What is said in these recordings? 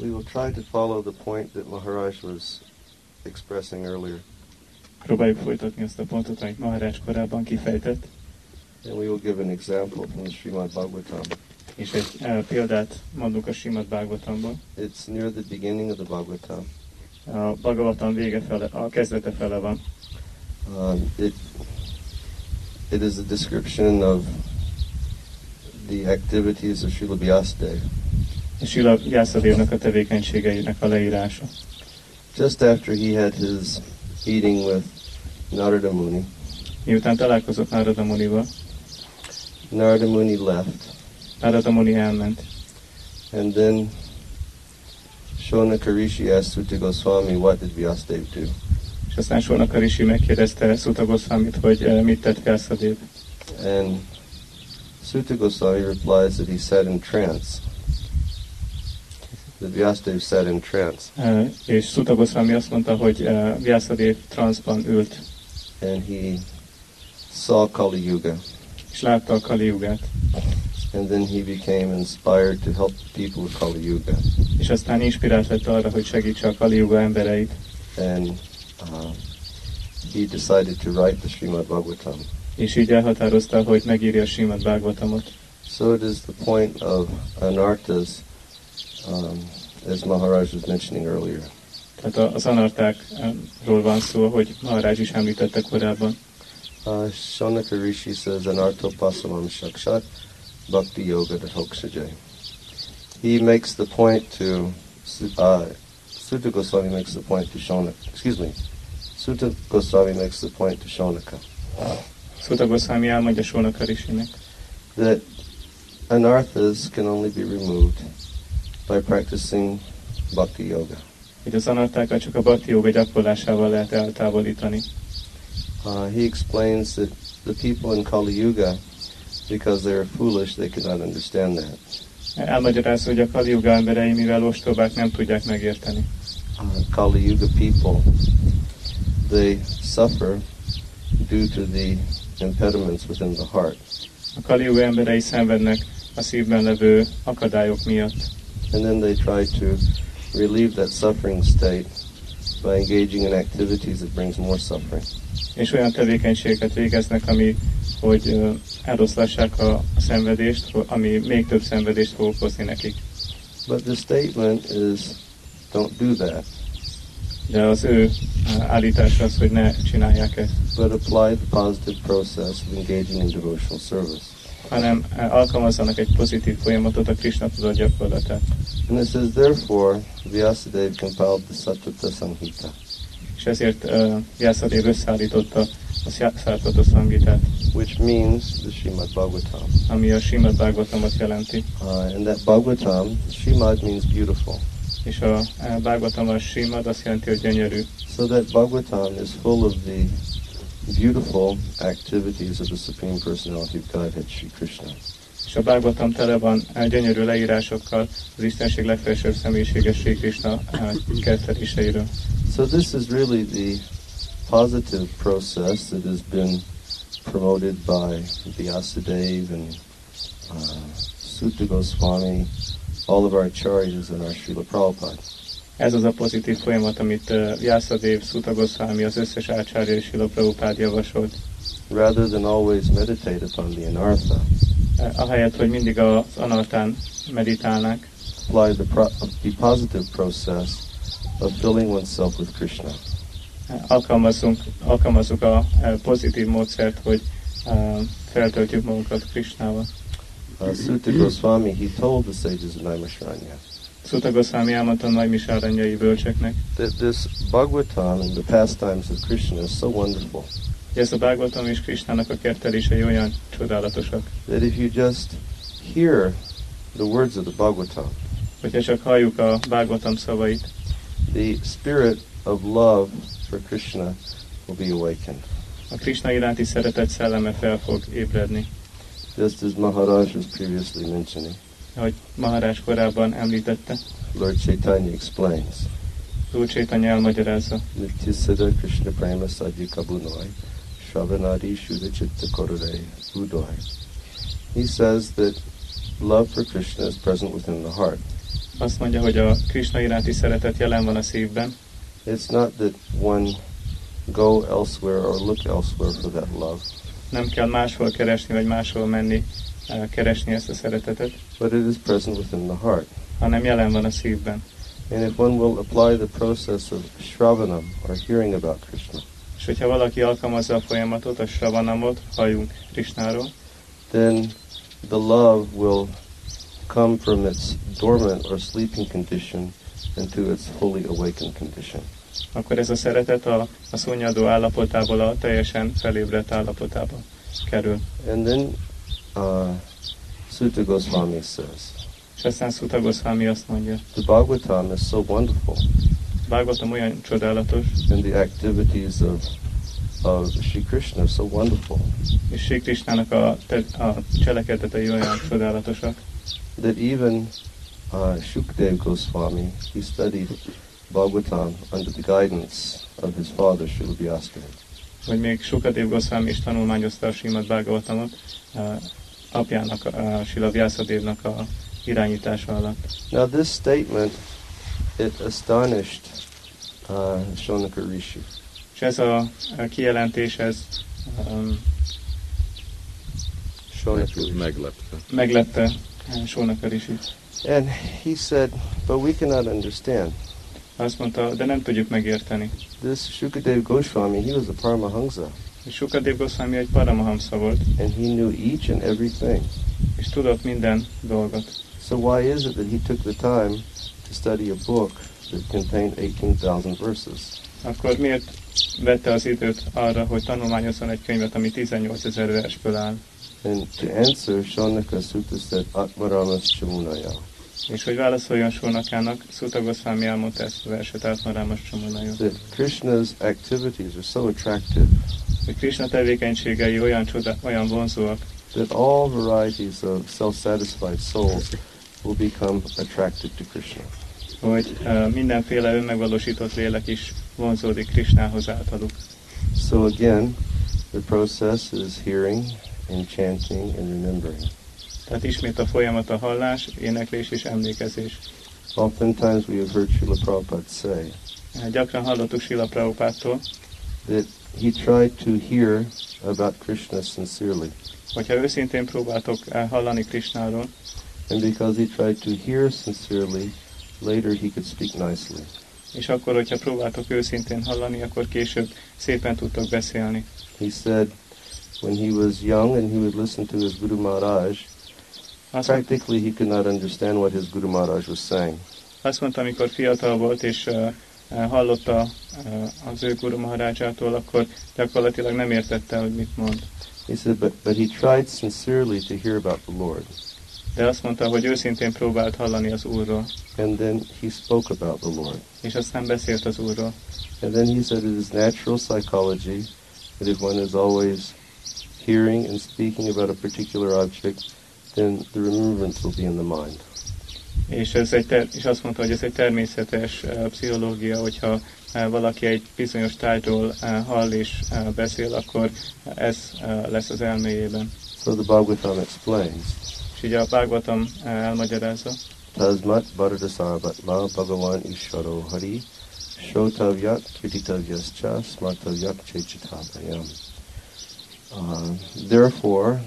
We will try to follow the point that Maharaj was expressing earlier, Próbáljuk folytatni azt a pontot, amit Maharaj korábban kifejtett, and we will give an example from the Srimad Bhagavatam. és egy e, példát mondunk a Simad Bhagavatamból. It's near the beginning of the Bhagavatam. A Bhagavatam vége fele, a kezdete fele van. Um, it it is a description of the activities of Srila Vyasadeva. És Sila a tevékenységeinek a leírása. Just after he had his meeting with Narada Muni, Miután találkozott Narada Munival, Narada Muni left, Narada Muni elment, and then Shonaka Rishi asked Sutta Goswami, what did Vyasadeva do? és aztán Sonaka Rishi megkérdezte Sutta Goswamit, hogy e, mit tett Gyászadév. And Sutta Goswami replies that he sat in trance. Vyasadeva sat in trance. E, És Sutta Goswami azt mondta, hogy e, Gyászadév transzban ült, and he saw Kali Yuga, és látta a Kali Jugát. and then he became inspired to help the people of Kali Yuga, és aztán inspirált lett arra, hogy segítse a Kali Yuga embereit, and uh, he decided to write the Srimad Bhagavatam. és így elhatározta, hogy megírja a Simad Bhagavatamot. So it is the point of anartas, um, as Maharaj was mentioning earlier. Tehát az anartákról van szó, hogy Maharaj is említette korábban. Uh, Shonaka Rishi says anartopasamam shakshat bhakti yoga dahoksajay. He makes the point to uh, Sutta Goswami makes the point to Shonaka. Excuse me. Sutta Goswami makes the point to Shonaka Sutta Goswami elmondja Sonaka Rishinek, that anarthas can only be removed by practicing bhakti yoga. hogy az anartákat csak a Bhakti Yoga gyakorlásával lehet eltávolítani. Uh, he explains that the people in Kali Yuga, because they are foolish, they cannot understand that. Elmagyarázza, hogy a Kali Yuga emberei, mivel ostobák, nem tudják megérteni. uh, Kali Yuga people, they suffer due to the impediments within the heart. A Kali Yuga emberei szenvednek a szívben levő akadályok miatt, And then they try to relieve that suffering state by engaging in activities that brings more suffering. és olyan tevékenységeket végeznek, ami, hogy eloszlassák a szenvedést, ami még több szenvedést fog okozni nekik. But the statement is don't do that, De az ő állítása az, hogy ne csinálják ezt, but apply the positive process of engaging in devotional service. Hanem ö, alkalmazzanak egy pozitív folyamatot, a Krishna tudat gyakorlatát. And it says, therefore, Vyasadeva compiled the Sattva Samhita, És ezért uh, Jászadév összeállította a Szártata Szangitát, which means the Srimad Bhagavatam. ami a Simad Bhagavatamot jelenti. Uh, and that Bhagavatam, Srimad means beautiful. És a ö, Bhagavatam a Simad azt jelenti, hogy gyönyörű. So that Bhagavatam is full of the beautiful activities of the Supreme Personality of Godhead, Sri Krishna. És a Bhagavatam tele van gyönyörű leírásokkal az Istenség legfelsőbb személyiséges Sri Krishna. So this is really the positive process that has been promoted by Vyasadeva and uh, Sutta Goswami, all of our acharyas and our Srila Prabhupada. Ez az a pozitív folyamat, amit Jászadév, Sutta Goswami, az összes ácsárja és Sila Prabhupád javasolt. Rather than always meditate upon the anartha, ahelyett, hogy mindig az anartán meditálnák, apply the, pro- the positive process of filling oneself with Krishna. alkalmazzunk, alkalmazzuk a pozitív módszert, hogy uh, feltöltjük magunkat Krishnával. Uh, Sutta Goswami, he told the sages of Naimisharanya Sutta Goswami elmondta nagy misáranyai bölcseknek, that this Bhagavatam and the pastimes of Krishna is so wonderful ez a Bhagavatam és Krishnának a kertelései olyan csodálatosak, that if you just hear the words of the Bhagavatam, hogyha csak halljuk a Bhagavatam szavait, the spirit of love for Krishna will be awakened. a Krishna iránti szeretet szelleme fel fog ébredni. Just as Maharaj was previously mentioning, Ahogy Maharaj korábban említette, Lord Chaitanya explains, Úr Csétanya elmagyarázza, Nityasiddha Krishna Prema Sadhya Kabunoi, Shravanadi Shuddha Chitta Korore Udoi. He says that love for Krishna is present within the heart. azt mondja, hogy a Krishna iránti szeretet jelen van a szívben, It's not that one go elsewhere or look elsewhere for that love, nem kell máshol keresni, vagy máshol menni, keresni ezt a szeretetet, but it is present within the heart. hanem jelen van a szívben. And if one will apply the process of shravanam or hearing about Krishna, És hogyha valaki alkalmazza a folyamatot, a Shravanamot, halljunk Krishnáról, then the love will come from its dormant or sleeping condition into its fully awakened condition. akkor ez a szeretet a, a szonyadó állapotából a teljesen felébredt állapotába kerül. And then uh, Sutta Goswami says, És aztán Sutta Goswami azt mondja, the Bhagavatam is so wonderful, Bhagavatam olyan csodálatos, and the activities of of Sri Krishna so wonderful. és Sri Krishnának a, te- a cselekedetei olyan csodálatosak, that even uh, Shukdev Goswami he studied Bhagavatam under the guidance of his father Vyasdev. hogy még Sukadev Goswami is tanulmányozta a Simad Bhagavatamot uh, apjának, a Sila Vyászadévnak a irányítása alatt. Now this statement it astonished uh, Shonaka Rishi. És ez a, a kijelentés, ez um, Shonaka Rishi. Meglepte. meglepte uh, Sónaka Risit. And he said, but we cannot understand. Azt mondta, de nem tudjuk megérteni. This Shukadev Goswami, he was a Paramahansa, És Sukadev Goswami egy Paramahamsa volt, and he knew each and everything. és tudott minden dolgot. So why is it that he took the time to study a book that contained 18,000 verses? Akkor miért vette az időt arra, hogy tanulmányozzon egy könyvet, ami 18 ezer versből áll? And to answer, Shonaka Sutta said, Atmaramas Chamunaya. És hogy válaszoljon Sónakának, Sutta Goswami elmondta ezt a verset, Csomonajon. That Krishna's activities are so attractive Hogy Krishna tevékenységei olyan, csoda, olyan vonzóak, that all varieties of self-satisfied souls will become attracted to Krishna. hogy uh, mindenféle önmegvalósított lélek is vonzódik Krishnához általuk. So again, the process is hearing and chanting and remembering. Tehát ismét a folyamat a hallás, éneklés és emlékezés. Oftentimes we have heard Srila Prabhupada say Gyakran hallottuk Sila Prabhupádtól, that he tried to hear about Krishna sincerely. hogyha őszintén próbáltok hallani Krishnáról, And because he tried to hear sincerely, later he could speak nicely. és akkor, hogyha próbáltok őszintén hallani, akkor később szépen tudtok beszélni. He said when he was young and he would listen to his Guru Maharaj, Azt practically he could not understand what his Guru Maharaj was saying. azt mondta amikor fiatal volt, és uh, hallotta uh, az ő Guru Maharajától, akkor gyakorlatilag nem értette, hogy mit mond. He said, but, but he tried sincerely to hear about the Lord. De azt mondta, hogy őszintén próbált hallani az Úrról, And then he spoke about the Lord. és aztán beszélt az Úrról. And then he said it is natural psychology that if one is always hearing and speaking about a particular object, then the remembrance will be in the mind. És, ez egy ter- és azt mondta, hogy ez egy természetes uh, pszichológia, hogyha uh, valaki egy bizonyos tárgyról uh, hall és beszél, akkor ez lesz az elméjében. So the Bhagavatam explains, És így a Bhagavatam elmagyarázza, Tasmat Bharadasarvatma Bhagavan Ishvaro Hari Shotavyak Kirtitavyascha Smartavyak Chechitapayam. Uh, therefore,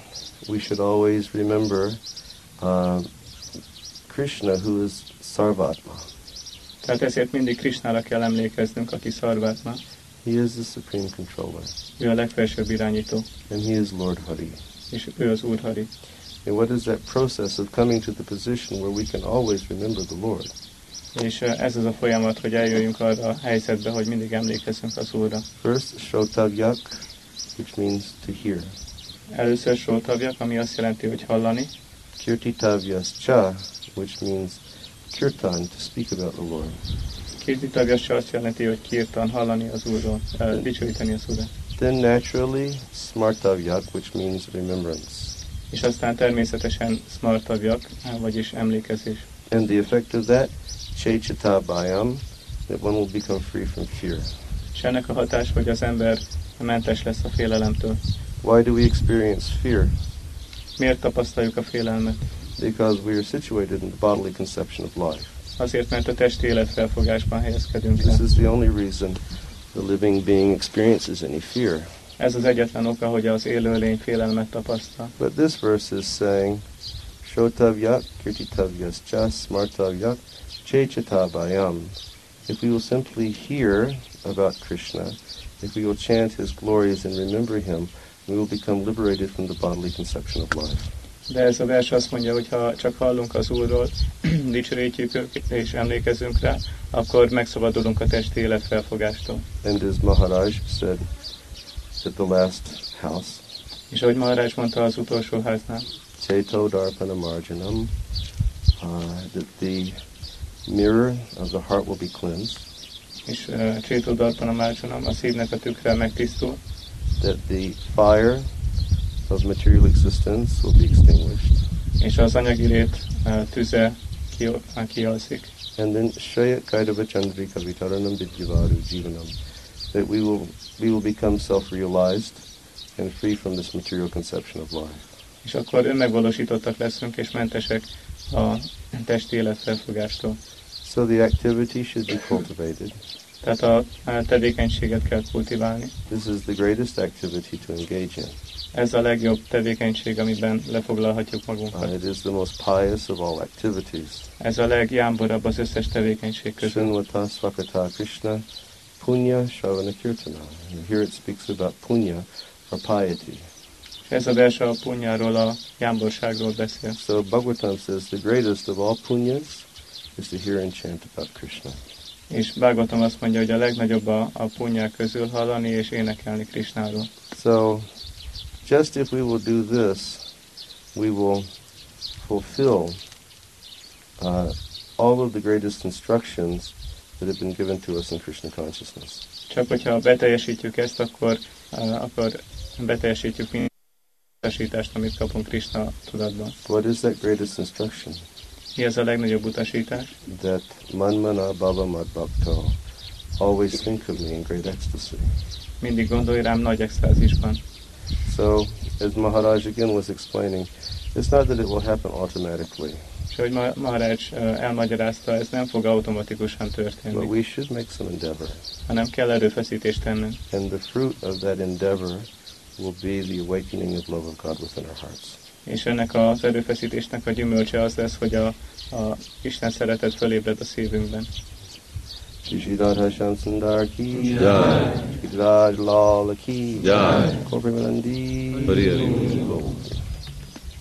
we should always remember uh, Krishna, who is Sarvatma. Tehát ezért mindig Krishnára kell emlékeznünk, aki szarvátma, He is the supreme controller, ő a legfelsőbb irányító, and He is Lord Hari. és ő az Úr Hari. And what is that process of coming to the position where we can always remember the Lord? És uh, ez az a folyamat, hogy eljöjjünk arra a helyzetbe, hogy mindig emlékezzünk az Úrra. First, Shotavyak, which means to hear. Először Sótavjak, ami azt jelenti, hogy hallani, Kirtitavyascha, which means kirtan, to speak about the Lord. Kirtitavjas se azt jelenti, hogy kirtan hallani az Úrról, uh, dicsőíteni az Úrra. Then naturally, smartavyak, which means remembrance. És aztán természetesen smartavjak, uh, vagyis emlékezés. And the effect of that, chechitabayam, that one will become free from fear. És ennek a hatás, hogy az ember mentes lesz a félelemtől. Why do we experience fear? Miért tapasztaljuk a félelmet? Because we are situated in the bodily conception of life. Azért, mert a testi életfelfogásban helyezkedünk This is the only reason the living being experiences any fear. Ez az egyetlen oka, hogy az élőlény félelmet tapasztal. But this verse is saying, Shotavyak, Kirtitavyascha, Smartavyak, Chechatabayam. If we will simply hear about Krishna, if we will chant his glories and remember him, we will become liberated from the bodily conception of life. De ez a vers azt mondja, hogy ha csak hallunk az Úrról, dicsőítjük őt és emlékezünk rá, akkor megszabadulunk a testi életfelfogástól. And as Maharaj said at the last house, És ahogy Maharaj mondta az utolsó háznál, Cheto Darpana Marjanam, uh, that the mirror of the heart will be cleansed, és uh, Csétó Darpana Mácsonom, a szívnek a tükre megtisztul, that the fire of material existence will be extinguished, és az anyagi lét uh, tüze kialszik. and then Shayat Kairava Chandrika Vitaranam Vidyavaru Jivanam, that we will we will become self-realized and free from this material conception of life. És akkor önmegvalósítottak leszünk, és mentesek a testi életfelfogástól. So the activity should be cultivated. Tehát a, a tevékenységet kell kultiválni. This is the greatest activity to engage in. Ez a legjobb tevékenység, amiben lefoglalhatjuk magunkat. Uh, it is the most pious of all activities. Ez a legjámborabb az összes tevékenység közül. Srinvata Krishna Punya Shavana Kirtana. And here it speaks about punya or piety. És ez a vers a punyáról, a jámborságról beszél. So Bhagavatam says the greatest of all punyas is to hear and chant about Krishna. És Bhagavatam azt mondja, hogy a legnagyobb a, a punyák közül hallani és énekelni Krisnáról. So just if we will do this, we will fulfill uh, all of the greatest instructions that have been given to us in Krishna consciousness. Csak hogyha beteljesítjük ezt, akkor, uh, akkor beteljesítjük minden utasítást, amit kapunk Krishna tudatban. What is that greatest instruction? Mi ez a legnagyobb utasítás? That manmana bhava madbhakto always think of me in great ecstasy. Mindig gondolj rám nagy extázisban. So, as Maharaj again was explaining, it's not that it will happen automatically, És ahogy Ma- Maharaj uh, elmagyarázta, ez nem fog automatikusan but történni, we should make some endeavor. hanem kell erőfeszítést tennünk. And the fruit of that endeavor will be the awakening of love of God within our hearts. És ennek az erőfeszítésnek a gyümölcse az lesz, hogy a, a Isten szeretet fölébred a szívünkben. Shri Radha Shyam Sundar ki Jai. Shri Raj Lal ki Jai. Korpremanandi Hari Hari.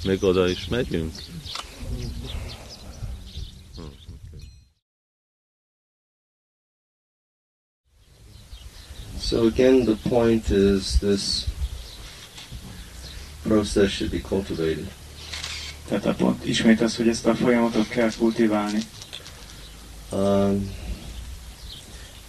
Még oda is megyünk? So again, the point is this process should be cultivated. Tehát a pont ismét az, hogy ezt a folyamatot kell kultiválni. Um,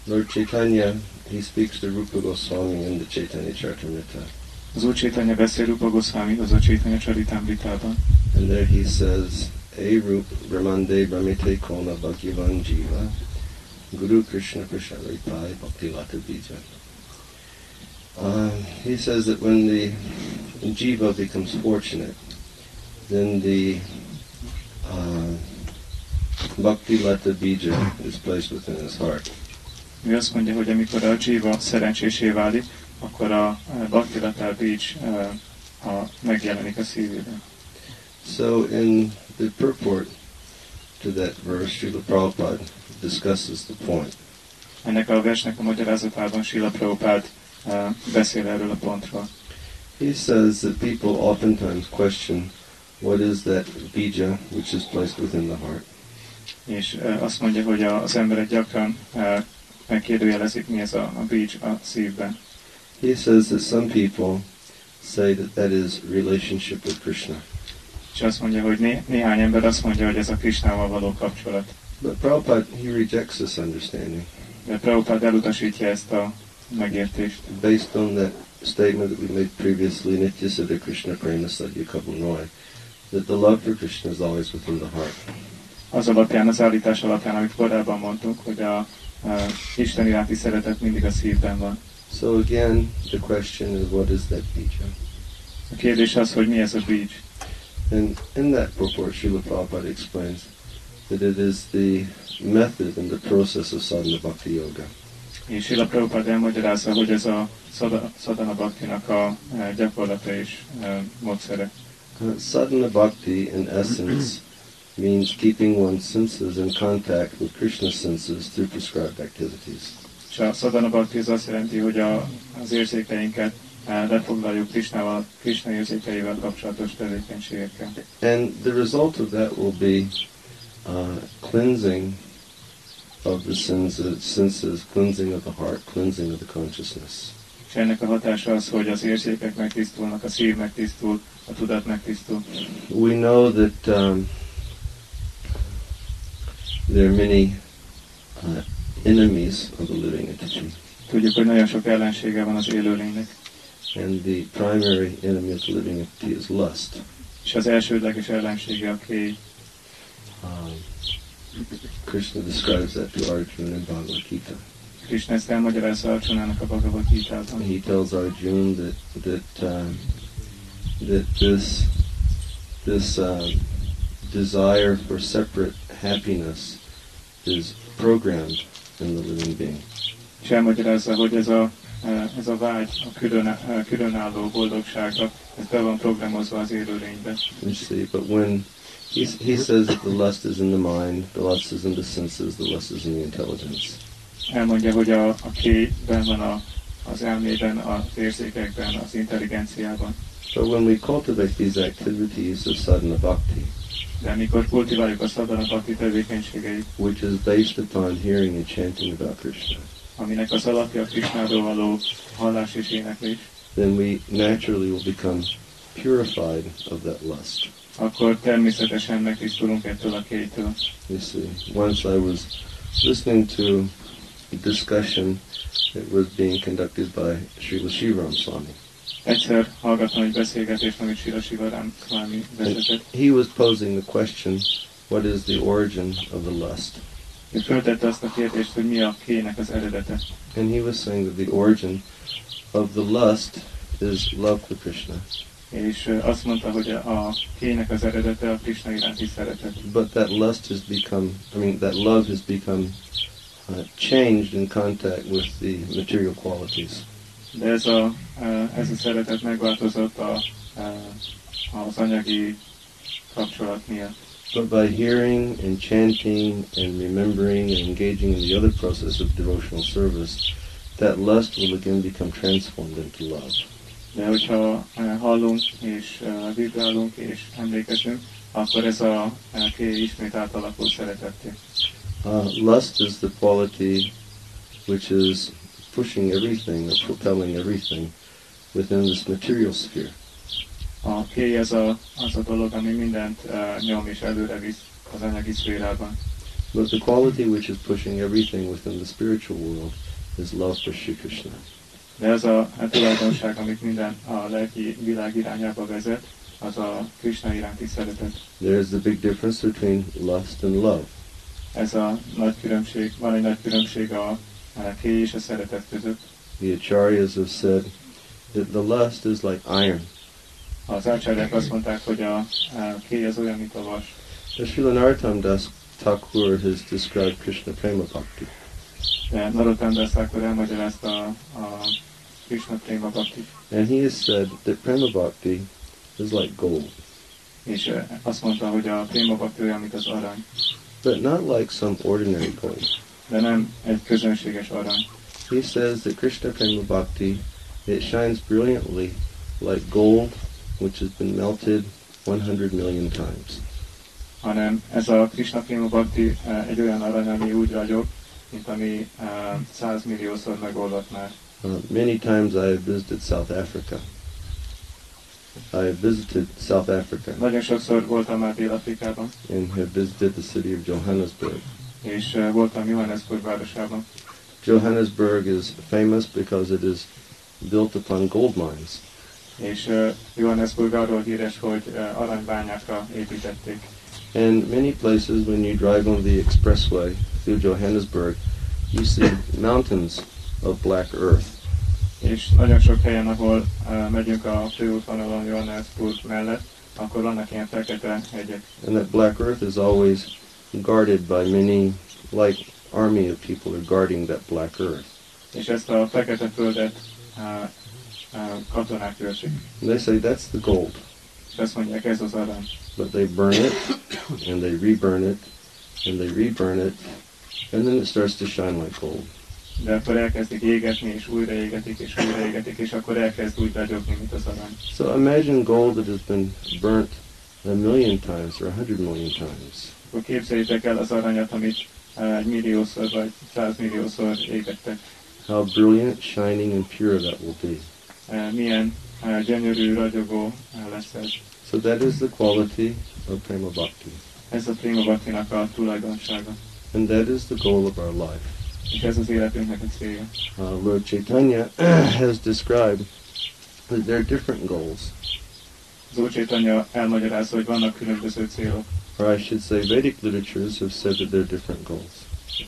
Lord Chaitanya, he speaks to Rupa Goswami in the Chaitanya Charitamrita. Az Úr Csétanya beszél Rupa Goswamihoz a Csétanya Csaritámritában. And there he says, A Rup Brahmande Brahmite Kona Bhagyavan Jiva Guru Krishna Prasharipai Bhaktilata Bija. Um, he says that when the jiva becomes fortunate, then the uh, Bhakti Lata Bija is placed within his heart. Ő azt mondja, hogy amikor a Jiva szerencsésé válik, akkor a Bhaktilatár Beach a, megjelenik a szívében. So in the purport to that verse, Srila Prabhupada discusses the point. Ennek a versnek a magyarázatában Sila Prabhupád uh, beszél erről a pontról. He says that people oftentimes question what is that bija which is placed within the heart. És uh, azt mondja, hogy az emberek gyakran uh, megkérdőjelezik, mi ez a, a beach a szívben. He says that some people say that that is relationship with Krishna. És azt mondja, hogy né- néhány ember azt mondja, hogy ez a Krisnával való kapcsolat. But Prabhupada, he rejects this understanding De Prabhupád elutasítja ezt a megértést. based on that statement that we made previously, Nitya Siddha Krishna Prema Sadhya Kabul Noy, that the love for Krishna is always within the heart. Az alapján, az állítás alapján, amit korábban mondtunk, hogy a, a Isten iránti szeretet mindig a szívben van. So again, the question is what is that bija? A kérdés az, hogy mi ez a beach. And in that purport, Srila Prabhupada explains that it is the method and the process of sadhana bhakti yoga. És Sila Prabhupada elmagyarázza, hogy ez a Sadhana Bhaktinak a e, gyakorlata és e, módszere. Uh, sadhana bhakti, in essence, means keeping one's senses in contact with Krishna's senses through prescribed activities. És a Sadhana Bhakti az azt jelenti, hogy a, az érzékeinket lefoglaljuk Krishnával, Krishna érzékeivel kapcsolatos tevékenységekkel. And the result of that will be uh, cleansing of the senses, senses, cleansing of the heart, cleansing of the consciousness. És ennek a hatása az, hogy az érzékek megtisztulnak, a szív megtisztul, a tudat megtisztul. We know that um, there are many uh, enemies of the living entity, Tudjuk, hogy nagyon sok ellensége van az élőlénynek, and the primary enemy of the living entity is lust. és az elsődleges ellensége a kéj. Um, Krishna describes that to Arjuna in Bhagavad Gita. Krishna ezt elmagyarázza Arcsonának a Bhagavad Gita-ban. He tells Arjuna that that um, that this this um, desire for separate happiness is programmed in the living being. És elmagyarázza, hogy ez a, e, ez a vágy a külön, eh, e, különálló boldogságra, ez be van programozva az élőlénybe. You see, but when he, he says that the lust is in the mind, the lust is in the senses, the lust is in the intelligence. Elmondja, hogy a, a van a, az elmében, az érzékekben, az intelligenciában. But when we cultivate these activities of sadhana bhakti, De amikor kultiváljuk a sadhana bhakti tevékenységeit, which is based upon hearing and chanting about Krishna, aminek az alapja a Krisnáról való hallás és éneklés, then we naturally will become purified of that lust. akkor természetesen megtisztulunk ettől a kétől. You see, once I was listening to a discussion that was being conducted by Srila Shivaram Swami. Egyszer hallgattam egy beszélgetést, amit Sira Sivarám Swami And vezetett, he was posing the question, what is the origin of the lust? ő föltette azt a kérdést, hogy mi a kének az eredete. And he was saying that the origin of the lust is love for Krishna. És azt mondta, hogy a kének az eredete a Krishna iránti szeretet. But that lust has become, I mean, that love has become uh, changed in contact with the material qualities. De ez a, ez a szeretet megváltozott a, az anyagi kapcsolat miatt. But by hearing and chanting and remembering and engaging in the other process of devotional service, that lust will again become transformed into love. De hogyha ö, hallunk és ö, vibrálunk és emlékezünk, akkor ez a ö, ké ismét átalakul szeretetté. Uh, lust is the quality which is pushing everything or propelling everything within this material sphere. A ez a, az a dolog, ami mindent uh, nyom és előre visz az anyagi szférában. But the quality which is pushing everything within the spiritual world is love for Sri Krishna. De ez a, a tulajdonság, amit minden a lelki világ irányába vezet, az a Krishna iránti szeretet. There is a big difference between lust and love. Ez a nagy különbség, van egy nagy különbség a, és a szeretet között. The acharyas have said that the lust is like iron. Az ácsárják azt mondták, hogy a, a az olyan, mint a vas. The Srila Narottam Das Thakur has described Krishna Prema Bhakti. De Narottam Das Thakur elmagyarázta a, a Krishna Prema Bhakti, And he has said that Prema Bhakti is like gold, és ö, azt mondta, hogy a Prema Bhakti olyan, mint az arany, but not like some ordinary gold. De nem egy közönséges arany. He says that Krishna Prema Bhakti, it shines brilliantly like gold which has been melted 100 million times. hanem ez a Krishna Prema Bhakti eh, egy olyan arany, ami úgy ragyog, mint ami eh, százmilliószor megolvadt már. Uh, many times I have visited South Africa. I have visited South Africa Nagyon sokszor voltam már Dél-Afrikában, and have visited the city of Johannesburg. És eh, voltam Johannesburg városában. Johannesburg is famous because it is built upon gold mines. És eh, Johannesburg arról híres, hogy eh, aranybányákra építették. And many places, when you drive on the expressway through Johannesburg, you see mountains of black earth. És nagyon sok helyen, ahol uh, megyünk a főútvonalon Johannesburg mellett, akkor vannak ilyen fekete hegyek. And that black earth is always guarded by many, like army of people are guarding that black earth. És ezt a fekete földet uh, uh, katonák őrzik. They say that's the gold. És azt mondják, ez az arany. But they burn it, and they reburn it, and they reburn it, and then it starts to shine like gold. De akkor elkezdik égetni, és újra égetik, és újra égetik, és akkor elkezd úgy ragyogni, mint az arany. So imagine gold that has been burnt a million times or a hundred million times. Akkor képzeljétek el az aranyat, amit uh, egy milliószor vagy százmilliószor égettek. How brilliant, shining, and pure that will be. Uh, milyen uh, gyönyörű, ragyogó lesz ez. So that is the quality of Prema Bhakti. Ez a Prima Bhaktinak a tulajdonsága. And that is the goal of our life. És ez az életünknek a célja. Uh, Lord Chaitanya has described that there are different goals, Az Úr Chaitanya elmagyarázza, hogy vannak különböző célok. Or I should say Vedic literatures have said that there are different goals.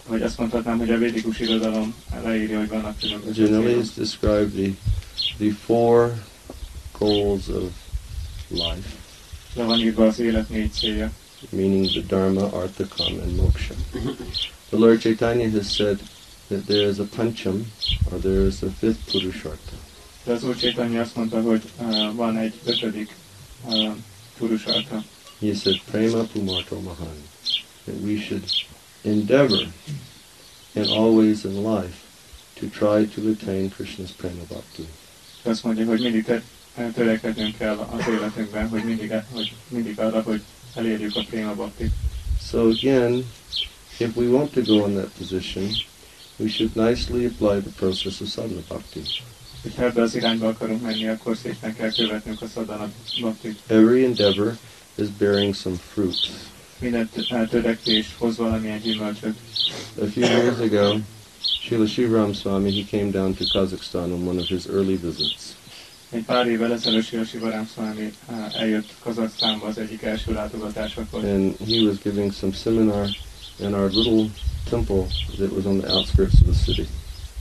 Vagy azt mondhatnám, hogy a védikus irodalom leírja, hogy vannak különböző Generally it's described the, the four goals of life, Le van írva az élet négy célja. meaning the Dharma, Artha, Kama, and Moksha. The Lord Chaitanya has said that there is a Pancham, or there is a fifth Purushartha. De az Úr Chaitanya azt mondta, hogy uh, van egy ötödik uh. He said, Prema Pumarto Mahan, that we should endeavor and always in life to try to attain Krishna's Prema Bhakti. És azt mondja, hogy mindig te, eh, törekednünk kell az életünkben, hogy mindig, hogy mindig arra, hogy elérjük a Prima Bhaktit. So again, if we want to go in that position, we should nicely apply the process of sadhana bhakti. Hogyha ebbe az irányba akarunk menni, akkor szépen kell követnünk Sadhana Bhaktit. Every endeavor is bearing some fruit. Minden eh, törekvés hoz valamilyen gyümölcsöt. A few years ago, Srila Shivaram Swami, he came down to Kazakhstan on one of his early visits. Egy pár évvel ezelőtt Sila Sivarám Swami eh, eljött Kazaksztánba az egyik első látogatásakor, And he was giving some seminar in our little temple that was on the outskirts of the city.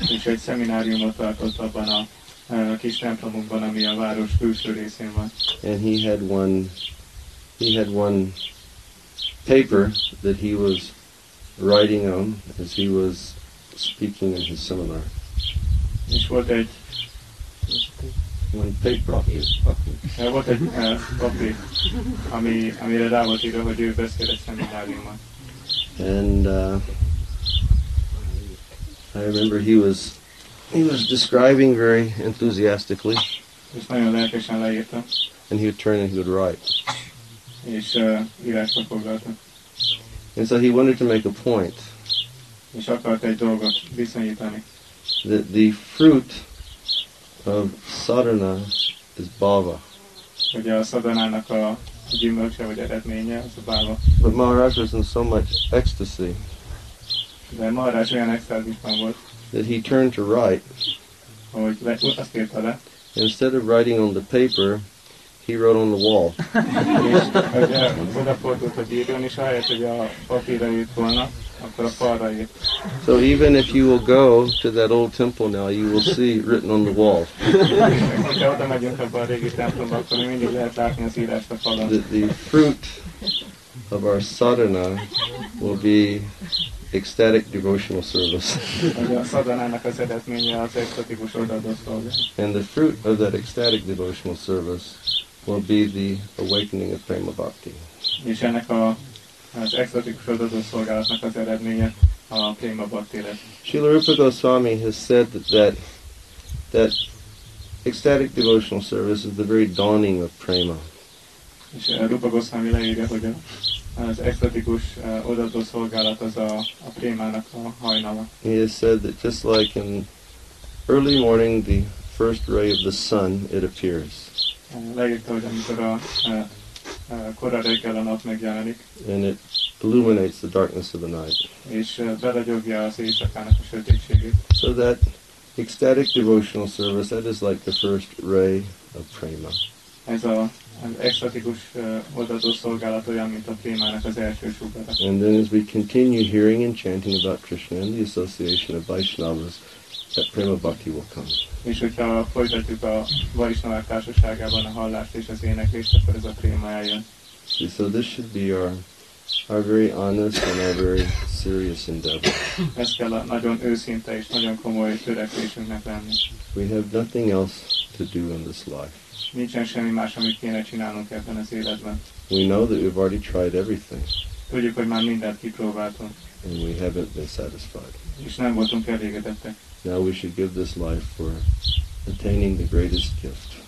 és egy szemináriumot tartott abban a eh, kis templomunkban, ami a város külső részén van. And he had one, he had one paper that he was writing on as he was speaking in his seminar. És volt egy, One paper. uh, volt egy papír, ami, amire rá volt írva, hogy ő beszél egy szemináriumon. And uh, I remember he was he was describing very enthusiastically, És nagyon lelkesen leírta, and he would turn and he would write. És uh, írásba foglalta. And so he wanted to make a point És akart egy dolgot viszonyítani, that the fruit of sadhana is bhava. hogy a szadanának a gyümölcse vagy eredménye az a báva. But Maharaj was in so much ecstasy De Maharaj olyan extázisban volt, that he turned to write. hogy le, azt írta le, Instead of writing on the paper, he wrote on the wall. és odafordult, hogy írjon, és ahelyett, hogy a papírra írt volna, akkor a falra írt. So even if you will go to that old temple now, you will see written on the wall Ha oda megyünk abba a régi templomba, akkor mindig lehet látni az írást a falon. that the fruit of our sadhana will be ecstatic devotional service. Hogy a szadanának az eredménye az exotikus odaadó szolgálat. And the fruit of that ecstatic devotional service will be the awakening of prema bhakti. És ennek a, az exotikus odaadó szolgálatnak az eredménye a Prima Bhakti lesz. Srila Rupa Goswami has said that, that that ecstatic devotional service is the very dawning of prema. És eh, Rupa Goswami leírja, hogy az exotikus uh, odaadó szolgálat az a, a prémának a hajnala. He has said that just like in early morning, the first ray of the sun, it appears, leírta, hogy amikor a kora reggel a nap megjelenik, and it illuminates the darkness of the night. és beragyogja az éjszakának a sötétségét. So that ecstatic devotional service, that is like the first ray of prema. Ez a az extatikus uh, odaadó szolgálat olyan, mint a prémának az első sugara. And then as we continue hearing and chanting about Krishna and the association of Vaishnavas, that prema bhakti will come. És hogyha folytatjuk a Vaisnavák társaságában a hallást és az éneklést, akkor ez a eljön. See, so this should be our our very honest and our very serious endeavor. Ez kell a nagyon őszinte és nagyon komoly törekvésünknek lenni. We have nothing else to do in this life. Nincsen semmi más, amit kéne csinálnunk ebben az életben. We know that we've already tried everything Tudjuk, hogy már mindent kipróbáltunk, and we haven't been satisfied. és nem voltunk elégedettek. Now we should give this life for attaining the greatest gift.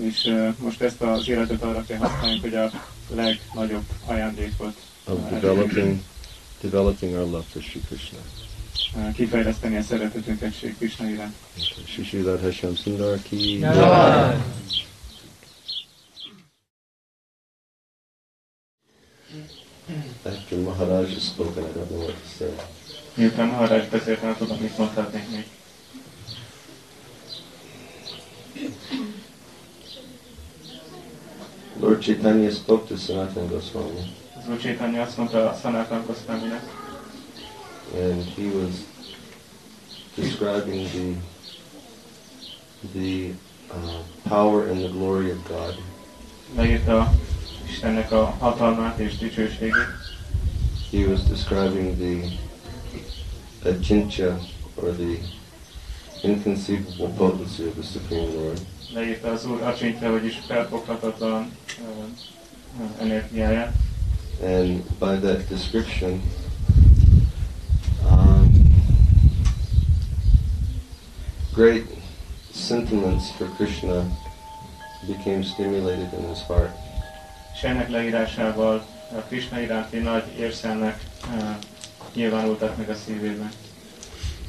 És uh, most ezt az életet arra kell használni, hogy a legnagyobb ajándékot of developing developing our love for Sri Krishna. uh, kifejleszteni a szeretetünket Sri Krishna iránt. Okay. Shri Shri Radha Shyam Sundar ki. Jai. After Maharaj has spoken, I don't know what to say. Miután Maharaj beszélt, nem tudom, mit mondhatnék még. Lord Chaitanya spoke to Sanatana Goswami, Úr Chaitanya azt mondta a Sanatan Goswaminek, and he was describing the the uh, power and the glory of God. leírta Istennek a hatalmát és dicsőségét, He was describing the Achintya, or the inconceivable potency of the Supreme Lord. leírta az Úr acsintja, vagyis felfoghatatlan uh, energiáját, And by that description, um, great sentiments for Krishna became stimulated in his heart. és ennek leírásával a Krishna iránti nagy érszelnek uh, nyilvánultak meg a szívében.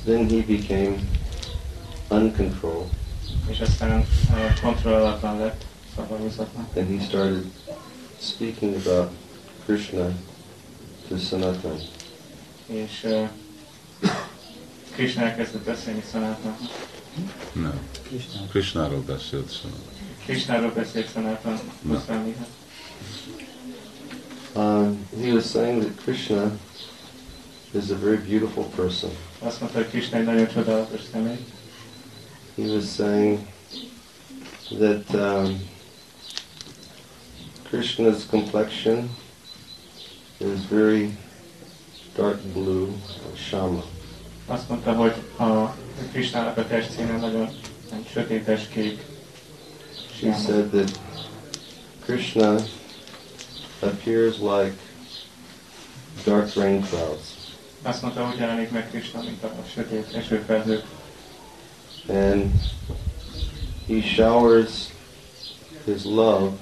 Then he became uncontrolled, És aztán kontrollatlan lett, szabadulzatlan. and he started speaking about Krishna to Sanatan. És uh, Krishna elkezdett beszélni Sanatan. Nem. Krishnáról beszélt szó. Krishnáról beszélt Sanatan Goswamihez. Um, he was saying that Krishna is a very beautiful person. Azt mondta, hogy Krishna egy nagyon csodálatos személy. He was saying that um, Krishna's complexion is very dark blue, shama. Azt mondta, hogy a Krishnának a testszíne nagyon nagyon sötétes kék. He said that Krishna appears like dark rain clouds, Azt mondta, jelenik meg Krishna, mint a sötét esőfelhők. and he showers his love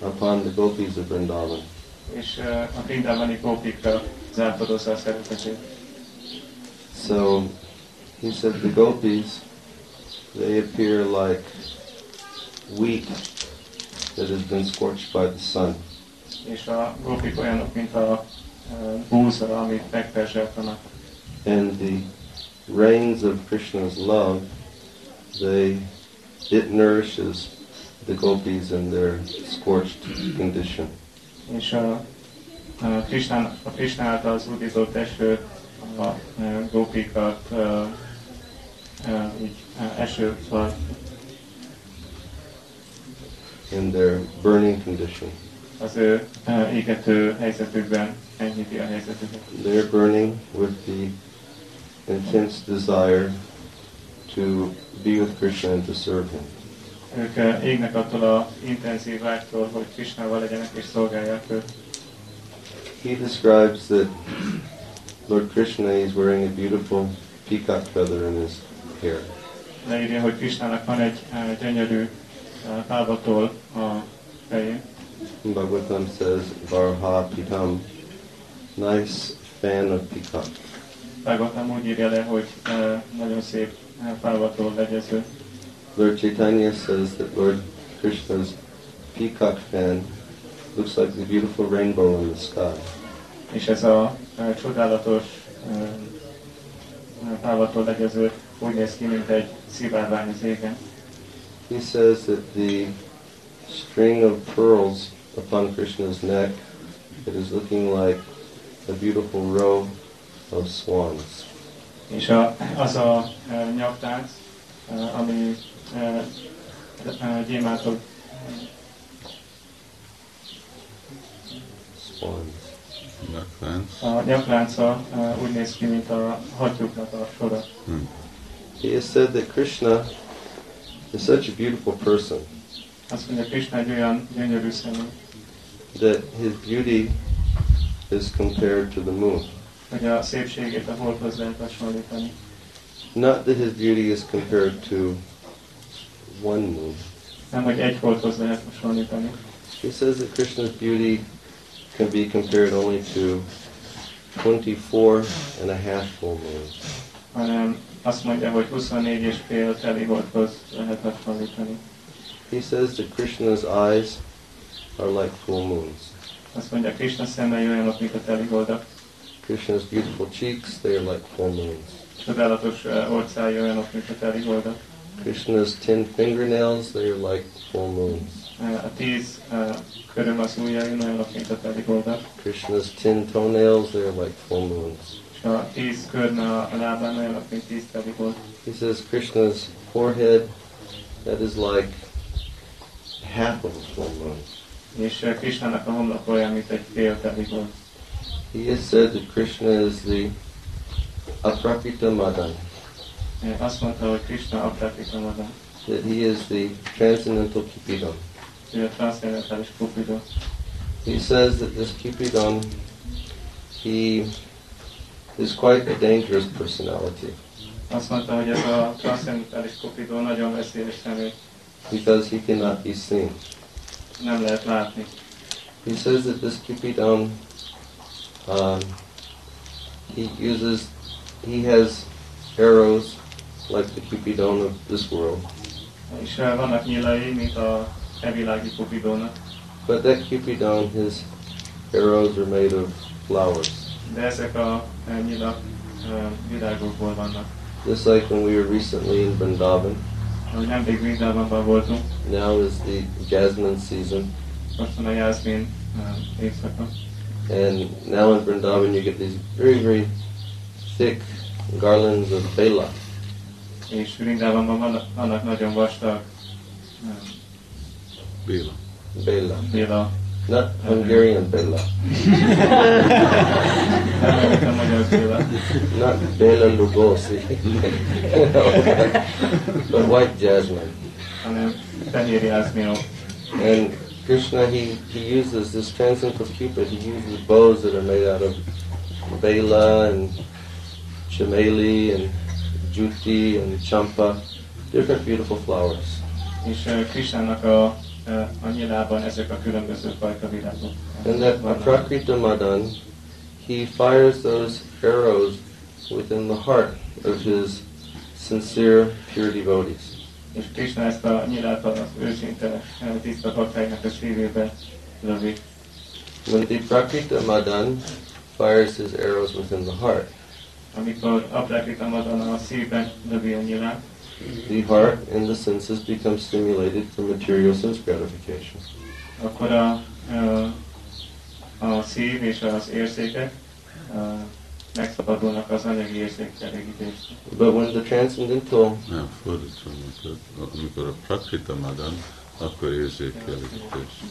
upon the gopis of Vrindavan. És a Vrindavani gópikra zártadozza a szeretetét. So he said the gopis, they appear like wheat that has been scorched by the sun. És a gópik olyanok, mint a búza, amit megperzseltanak. And the rains of Krishna's love, they it nourishes the gopis in their scorched condition. És a, a, Krishna, a Krishna által az udított eső a, a gópikat így in their burning condition. az ő égető helyzetükben enyhíti a helyzetüket. They're burning with the intense desire to be with Krishna and to serve him. Ők eh, égnek attól a intenzív vágytól, hogy Krishnával legyenek és szolgálják őt. He describes that Lord Krishna is wearing a beautiful peacock feather in his hair. Leírja, hogy Krishnának van egy eh, gyönyörű eh, pálvatól a fején, Bhagavatam says, Varha Pitam, nice fan of peacock. Bhagavatam úgy írja le, hogy uh, nagyon szép uh, legyező. Lord Chaitanya says that Lord Krishna's peacock fan looks like the beautiful rainbow in the sky. És ez a uh, csodálatos uh, pálvatól legyező úgy néz ki, mint egy szivárvány az égen. He says that the string of pearls upon Krishna's neck, it is looking like a beautiful row of swans. És a, az a e, nyaktánc, e, ami e, e, gyémántok Swans. Nyaklánc. a nyaklánca e, úgy néz ki, mint a hattyúknak a sora. Hm. He has said that Krishna is such a beautiful person Azt mondja, Krishna egy olyan gyönyörű szemű, that his beauty is compared to the moon. hogy a szépségét a holdhoz lehet hasonlítani. Not that his beauty is compared to one moon. Nem, hogy egy holdhoz lehet hasonlítani. He says that Krishna's beauty can be compared only to 24 and a half full moons. hanem azt mondja, hogy 24 és fél teli holdhoz lehet hasonlítani. He says that Krishna's eyes are like full moons. Azt mondja, Krishna szemei olyanok, mint a Krishna's beautiful cheeks, they are like full moons. csodálatos eh, orcái olyanok, mint a teli holdak. Krishna's ten fingernails, they are like full moons. Eh, A tíz eh, köröm az ujjai olyanok, mint a teli holdak, Krishna's ten toenails, they are like full moons. a tíz körme a lábán olyanok, mint tíz teli hold. He says Krishna's forehead, that is like half of a full moon. És Krishnának a mint egy. He has said that Krishna is the Aprakrita Madan, Azt mondta, hogy Krishna Aprakrita Madan, that he is the transcendental Cupidon. ő a transzcendentális Cupidon. He says that this Cupidon, he is quite a dangerous personality Azt mondta, hogy ez a transzcendentális Cupidon nagyon veszélyes személy, because he cannot be seen. Nem lehet látni. He says that this Cupidon, um, he uses, he has arrows like the Cupidon of this world, És vannak nyilai, mint a evilági Cupidónak, but that Cupidon, his arrows are made of flowers. de ezek a eh, nyilak eh, virágokból vannak. Just like when we were recently in Vrindavan, Ahogy nemrég voltunk, now is the jasmine season, most van a jászmin évszaka, and now in Vrindavan you get these very, very thick garlands of bela. és Vrindavanban vannak, vannak nagyon vastag Béla. Bela. béla, Not Hungarian bela. nem említem magyar béla, Not Bela Lugosi. but white jasmine. hanem fehér jászminok. And Krishna, he, he uses this transcendental Cupid, he uses bows that are made out of Bela and Chameli and Juti and Champa, different beautiful flowers. És eh, Krishnának a, a nyilában ezek a különböző fajta virágok. eh, And that. Aprakrita Madan, he fires those arrows within the heart of his sincere, pure devotees. És Krishna ezt a nyilát az őszinte eh, tiszta baktáinak a szívébe lövi. When the Prakrita Madan fires his arrows within the heart, Amikor Aprakrita Madana a szívben lövi a nyilát, the heart and the senses become stimulated for material sense gratification. akkor a, eh, a szív és az érzékek eh, megszabadulnak az anyagi érzékelégítést. But when the transcendental Nem, fordítva, amikor, amikor a Prakrita Madan, akkor érzékelítés.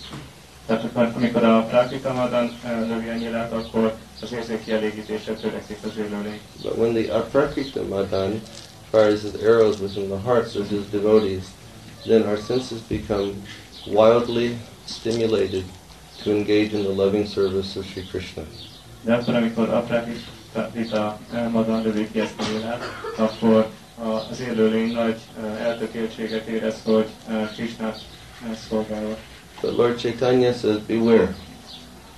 Tehát amikor a Prakrita Madan eh, lövi akkor az érzékielégítésre törekszik az élőlény. But when the aprakrita madan fires his arrows within the hearts of his devotees, then our senses become wildly stimulated to engage in the loving service of Sri Krishna. Akkor, amikor a Prakrita Madan lövi ki ezt a nyilát, akkor a- az élőlény nagy eltökéltséget érez, hogy Krishnát eh. But Lord Chaitanya says, beware,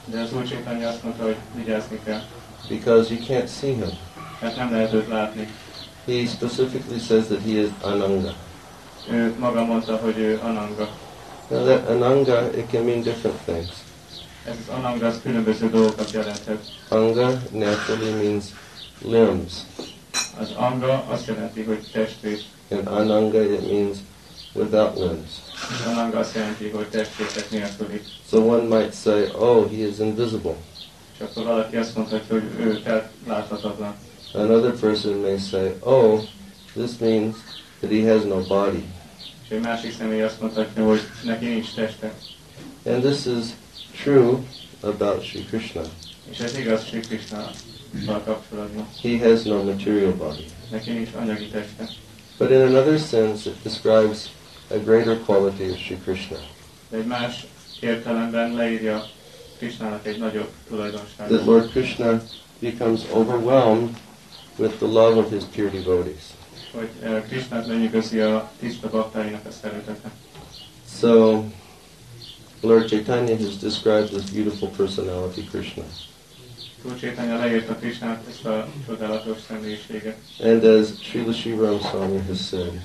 De az Úr Chaitanya azt mondta, hogy vigyázni kell, because you can't see him. mert nem lehet őt látni. He specifically says that he is Ananga. Ő maga mondta, hogy ő Ananga. Now that Ananga, it can mean different things. Ez az Ananga az különböző dolgokat jelenthet. Anga naturally means limbs, Az Anga azt jelenti, hogy testrész, and Ananga it means without limbs. Ananga azt jelenti, hogy testrészek nélküli. So one might say, oh, he is invisible. És akkor valaki azt mondhatja, hogy ő tehát láthatatlan. Another person may say, oh, this means that he has no body. És egy másik személy azt mondhatja, hogy neki nincs teste. And this is true about Sri Krishna. És ez igaz Sri Krishna kapcsolatban. He has no material body. Neki nincs anyagi teste. But in another sense, it describes a greater quality of Sri Krishna. De egy más értelemben leírja Krishnának egy nagyobb That. Lord Krishna becomes overwhelmed with the love of his pure devotees. Eh, Krishnát lenyűgözi a tiszta baktáinak a szeretete. So, Lord Chaitanya has described this beautiful personality, Krishna. Túl Chaitanya leírta Krishnát, ezt a csodálatos személyiséget. And as Srila Shivaram Swami has said,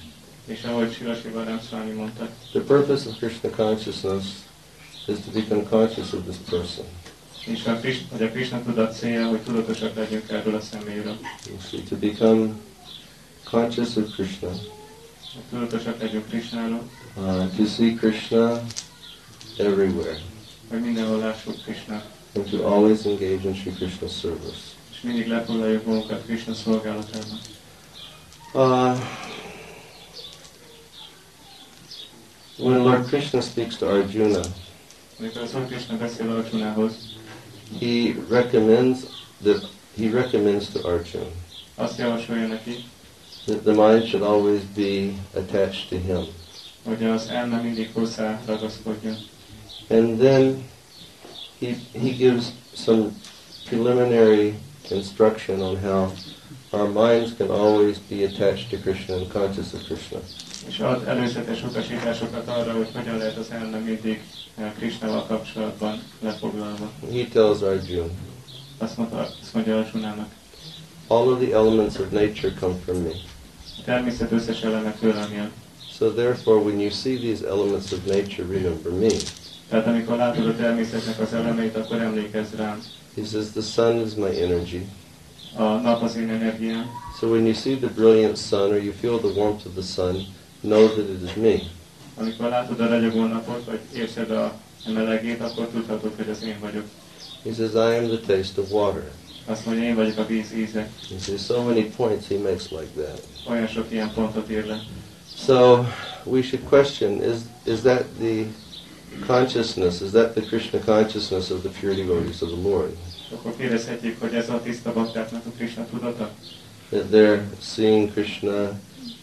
És ahogy Sila Sivaram Swami mondta, the purpose of Krishna consciousness is to become conscious of this person. És a Krishna, hogy a Krishna tudat célja, hogy tudatosak legyünk erről a személyről. To become conscious of Krishna, tudatosak legyünk Krishnáról, uh, to see Krishna everywhere, hogy mindenhol lássuk Krishnát. and to always engage in Sri Krishna's service. És mindig lefoglaljuk magunkat Krishna szolgálatában. Uh, when Lord Krishna speaks to Arjuna, Amikor az Úr Krishna beszél Arjunához, he recommends that he recommends to Arjuna azt javasolja neki, that the mind should always be attached to him. hogy az elme mindig hozzá ragaszkodjon. And then he, he gives some preliminary instruction on how our minds can always be attached to Krishna and conscious of Krishna. És ad előzetes utasításokat arra, hogy hogyan lehet az elme mindig eh, Krishnával kapcsolatban lefoglalva. He tells Arjuna, Azt mondta, azt mondja Arjunának. all of the elements of nature come from me. Természet összes eleme tőlem jön. So therefore, when you see these elements of nature, remember me. Tehát amikor látod a természetnek az elemeit, akkor emlékezz rám. He says, the sun is my energy. A nap az én energiám. So when you see the brilliant sun or you feel the warmth of the sun, know that it is me. Amikor látod a ragyogó napot, vagy érzed a melegét, akkor tudhatod, hogy az én vagyok. He says, I am the taste of water. Azt mondja, én vagyok a víz íze. You see, so many points he makes like that. Olyan sok ilyen pontot ír le. So we should question, is, is that the consciousness, is that the Krishna consciousness of the pure devotees of the Lord? Akkor kérdezhetjük, hogy ez a tiszta baktáknak a Krishna tudata? That they're seeing Krishna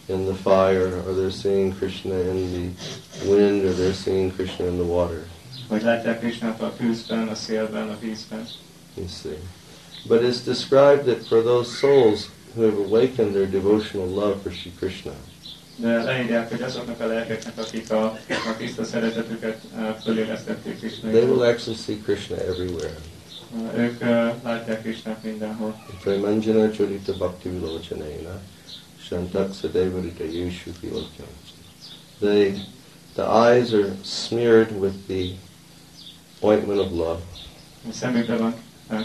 in the fire, or they're seeing Krishna in the wind, or they're seeing Krishna in the water. Vagy látják Krishnát a tűzben, a szélben, a vízben. You see. But it's described that for those souls who have awakened their devotional love for Sri Krishna, De leírják, hogy azoknak a lelkeknek, akik a, a tiszta szeretetüket fölélesztették Krishna. they will actually see Krishna everywhere. Ők látják Krishnát mindenhol. Premanjana Charita Bhakti Vilochanena Shantak Sadevarita Yeshu Vilochan. They, the eyes are smeared with the ointment of love, A szemükbe van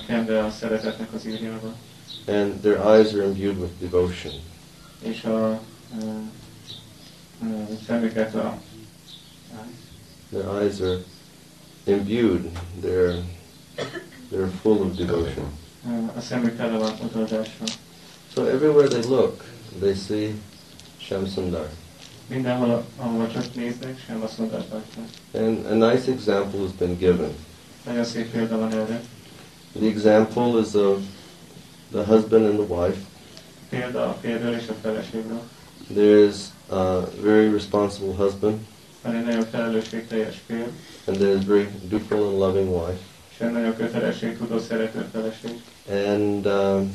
kenve a szeretetnek az írjával. and their eyes are imbued with devotion. És a szemüket a Their eyes are imbued, they're, they're full of devotion. a szemük tele van utolzással. So everywhere they look, they see Shamsundar. Mindenhol, ahova csak néznek, sem azt. And a nice example has been given. Nagyon szép példa van erre. The example is of the husband and the wife. Példa a férről és a feleségről. There's a very responsible husband, Van egy nagyon felelősségteljes fér, and there's very dutiful and loving wife. és egy nagyon kötelességtudó szerető feleség. And um,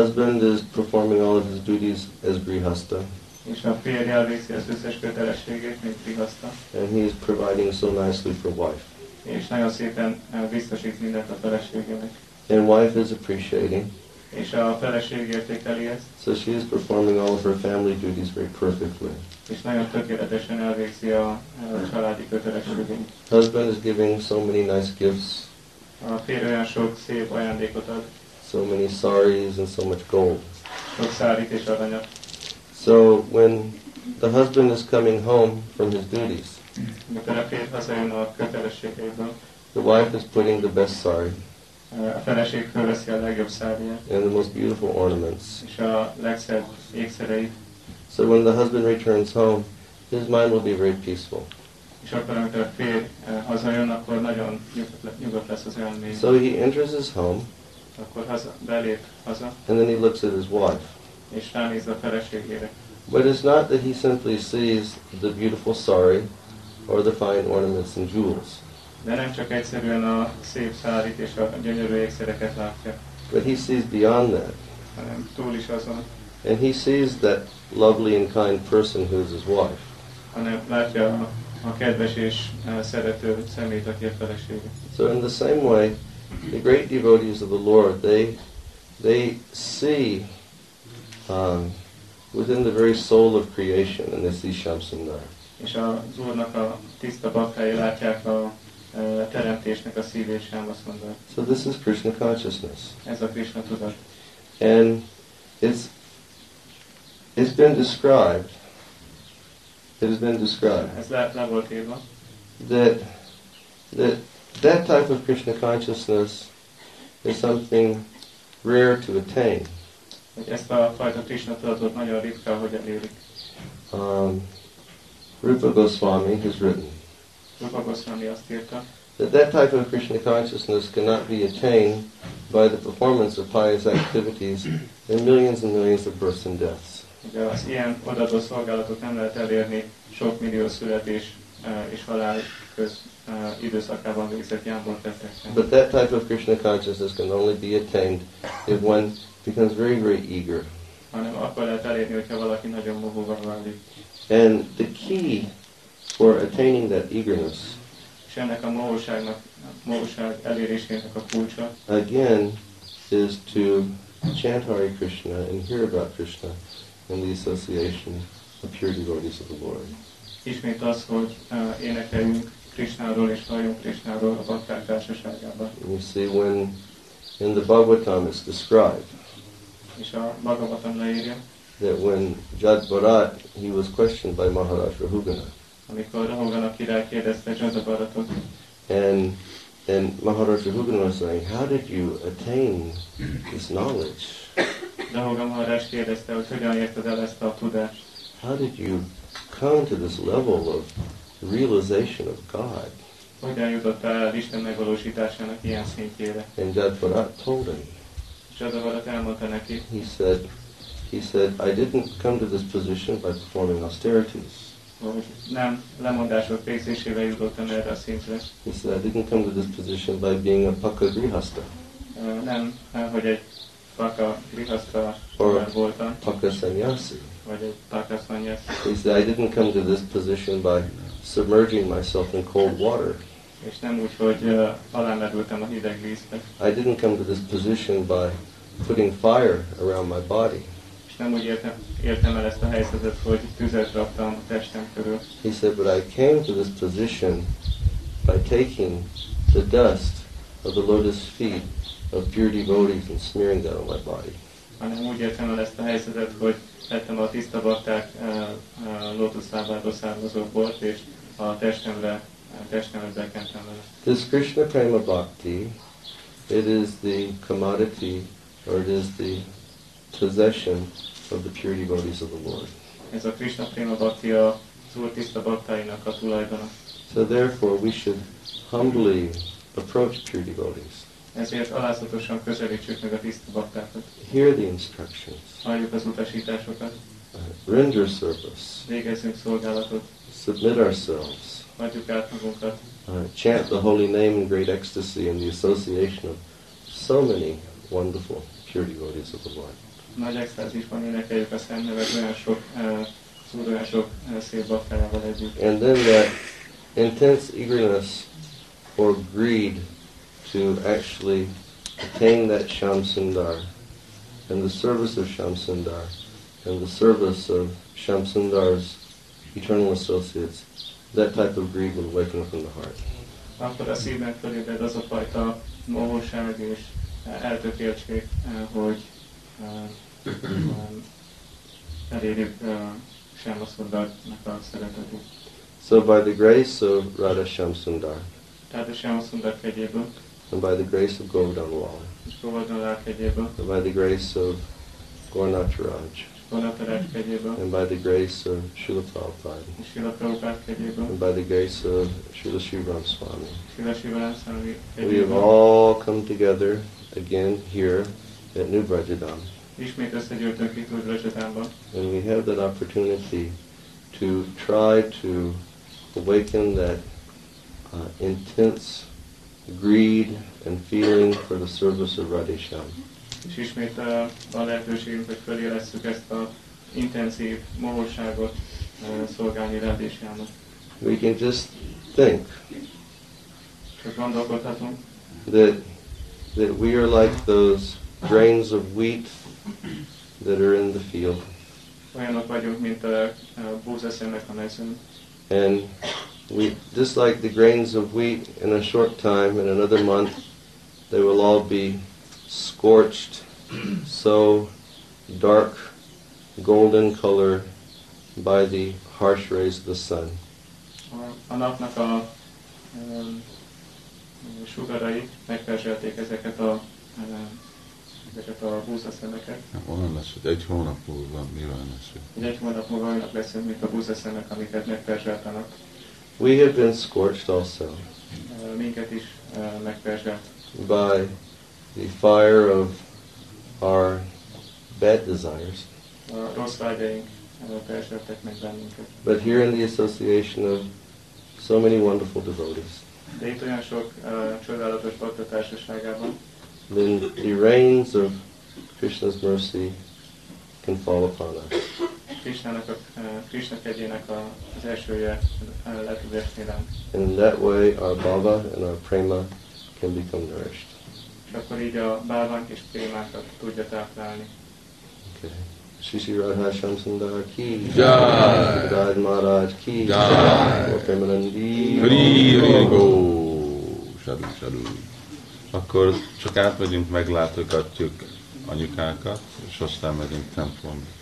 husband is performing all of his duties as grihastha, És a férj elvégzi az összes kötelességét, mint prihaszta. and he is providing so nicely for wife. És nagyon szépen eh, biztosít mindent a feleségének. And wife is appreciating, És a feleség értékeli ezt, so she is performing all of her family duties very perfectly. és nagyon tökéletesen elvégzi a, a családi kötelességét. Husband is giving so many nice gifts, A férj olyan sok szép ajándékot ad, so many saris and so much gold. sok szárit és aranyat. So when the husband is coming home from his duties, Amikor a férj hazajön a kötelességeiből, the wife is putting the best sari, a feleség fölveszi a legjobb szárnyát, and the most beautiful ornaments. és a legszebb ékszereit, So when the husband returns home, his mind will be very peaceful. és akkor, amikor a férj eh, hazajön, akkor nagyon nyugodt lesz az elmény. So he enters his home, Akkor haza, belép haza, and then he looks at his wife. és ránéz a feleségére. But it's not that he simply sees the beautiful sari or the fine ornaments and jewels, De nem csak egyszerűen a szép szárit és a gyönyörű ékszereket látja, but he sees beyond that. hanem túl is azon, And he sees that lovely and kind person who is his wife. hanem látja a, a kedves és eh, szerető szemét, aki a felesége. So in the same way, the great devotees of the Lord, they, they see um, within the very soul of creation, and they see Shamsundar. És az Úrnak a tiszta bakkái látják a teremtésnek a szívét sem, azt. So this is Krishna consciousness. Ez a Krishna tudat. And it's, it's been described, it has been described, Ez le, le volt írva, that, that that type of Krishna consciousness is something rare to attain. ezt a fajta Krishna tudatot nagyon ritka, hogy elérik. Um, Rupa Goswami has written Rupa Goswami azt írta, that that type of Krishna consciousness cannot be attained by the performance of pious activities in millions and millions of births and deaths. hogy az ilyen odaadó szolgálatot nem lehet elérni sok millió születés e, és halál köz időszakában végzett jámbor tettekkel. But that type of Krishna consciousness can only be attained if one becomes very, very eager. Hanem akkor lehet elérni, hogyha valaki nagyon mohóva válik. And the key for attaining that eagerness, És ennek a mohóságnak, mohóság elérésének a kulcsa again, is to chant Hare Krishna and hear about Krishna in the association of pure devotees of the Lord. ismét az, hogy uh, énekeljünk Krishnáról és halljunk Krishnáról a bakták társaságában. You see, when in the Bhagavatam it's described És a Bhagavatam leírja, that when Jad Bharat, he was questioned by Maharaj Rahugana, amikor Rahogana király kérdezte Jadabaratot, and and Maharaj Rahugana was saying, "How did you attain this knowledge? Rahogana Maharaj kérdezte, hogy hogyan érted el ezt a tudást, How did you come to this level of realization of God?" hogyan jutottál el Isten megvalósításának ilyen szintjére. And Jad Bharat told him. És Jadabarat elmondta neki, He said, "He said I didn't come to this position by performing austerities." hogy nem lemondások végzésével jutottam erre a szintre, He said, I didn't come to this position by being a Paka Grihasta, Uh, nem, hogy egy Paka Grihaszta Or- voltam, Paka Sannyasi. vagy egy Pakaszmanyász. He said, I didn't come to this position by submerging myself in cold water. És nem úgy, hogy alámerültem a hideg vízbe, I didn't come to this position by putting fire around my body. és nem úgy értem, értem el ezt a helyzetet, hogy tüzet raktam a testem körül, He said, but I came to this position by taking the dust of the lotus feet of pure devotees and smearing that on my body. hanem úgy értem el ezt a helyzetet, hogy tettem a tiszta bakták uh, uh, lótuszlábából származó bort, és a testemre, a testemre bekentem vele. This Krishna Prema Bhakti, it is the commodity, or it is the possession of the pure devotees of the Lord. Ez a Krishna Prema Bhakti a az Úr tiszta baktáinak a tulajdona. So therefore we should humbly approach pure devotees. Ezért alázatosan közelítsük meg a tiszta baktákat. Hear the instructions. Halljuk az utasításokat, uh, render service. végezzünk szolgálatot, Submit ourselves. adjuk át magunkat, Uh, chant the holy name in great ecstasy in the association of so many wonderful pure devotees of the Lord. nagy extázisban énekeljük a szent nevet olyan sok, uh, sok uh, szép baktájával együtt. And then that intense eagerness or greed to actually attain that Shamsundar and the service of Shamsundar and the service of Sham Sundar's eternal associates, that type of greed will awaken up in the heart. Akkor a szívben fölébred az a fajta mohóság és uh, eltökéltség, uh, hogy um, elérjük a szeretetét. So by the grace of Radha Sham Sundar, Tehát a Sámaszondar kegyéből and by the grace of Govardhan Lal, Govardhan Lal kegyéből, and by the grace of Gaurnath Raj, Gonatarás kegyéből, and by the grace of Srila Prabhupada, és Sila Prabhupád kegyéből, and by the grace of Srila Shivaram Swami. Sila Sivalán Szalmi We have all come together again here at New Brajadam, Ismét összegyűltünk itt Udvajatánban, and we have that opportunity to try to awaken that uh, intense greed and feeling for the service of Radhesham. És ismét lehetőségünk, hogy ezt a intenzív szolgálni. We can just think Csak gondolkodhatunk, that that we are like those grains of wheat that are in the field, olyanok vagyunk, mint a, a búzaszemek a mezőn, and we just like the grains of wheat. In a short time, in another month, they will all be scorched, so dark, golden color by the harsh rays of the sun. a, a napnak a um, sugarai megperzselték ezeket a, um, ezeket a búzaszemeket. Olyan lesz, hogy egy hónap múlva mi van lesz. Hogy egy hónap múlva olyanok leszünk, mint a búzaszemek, amiket megperzseltenek. We have been scorched also Uh, Minket is uh, megperzselt by the fire of our bad desires. a rossz vágyaink perzseltek meg bennünket. But here in the association of so many wonderful devotees, De itt olyan sok uh, csodálatos bakta társaságában, then the rains of Krishna's mercy can fall upon us. Krishnának a, Krishna kegyének a, az elsője le tud esni ránk. And in that way, our bhava and our prema can become nourished. És akkor így a bálvánk és prémákat tudja táplálni. Okay. Shri Radha Shyam Sundar ki Jai. Gadad Maharaj ki Jai. Lord Premanandi Hari, hari, go! Sadu, sadu. Akkor csak átmegyünk, meglátogatjuk anyukákat, és aztán megyünk templomba.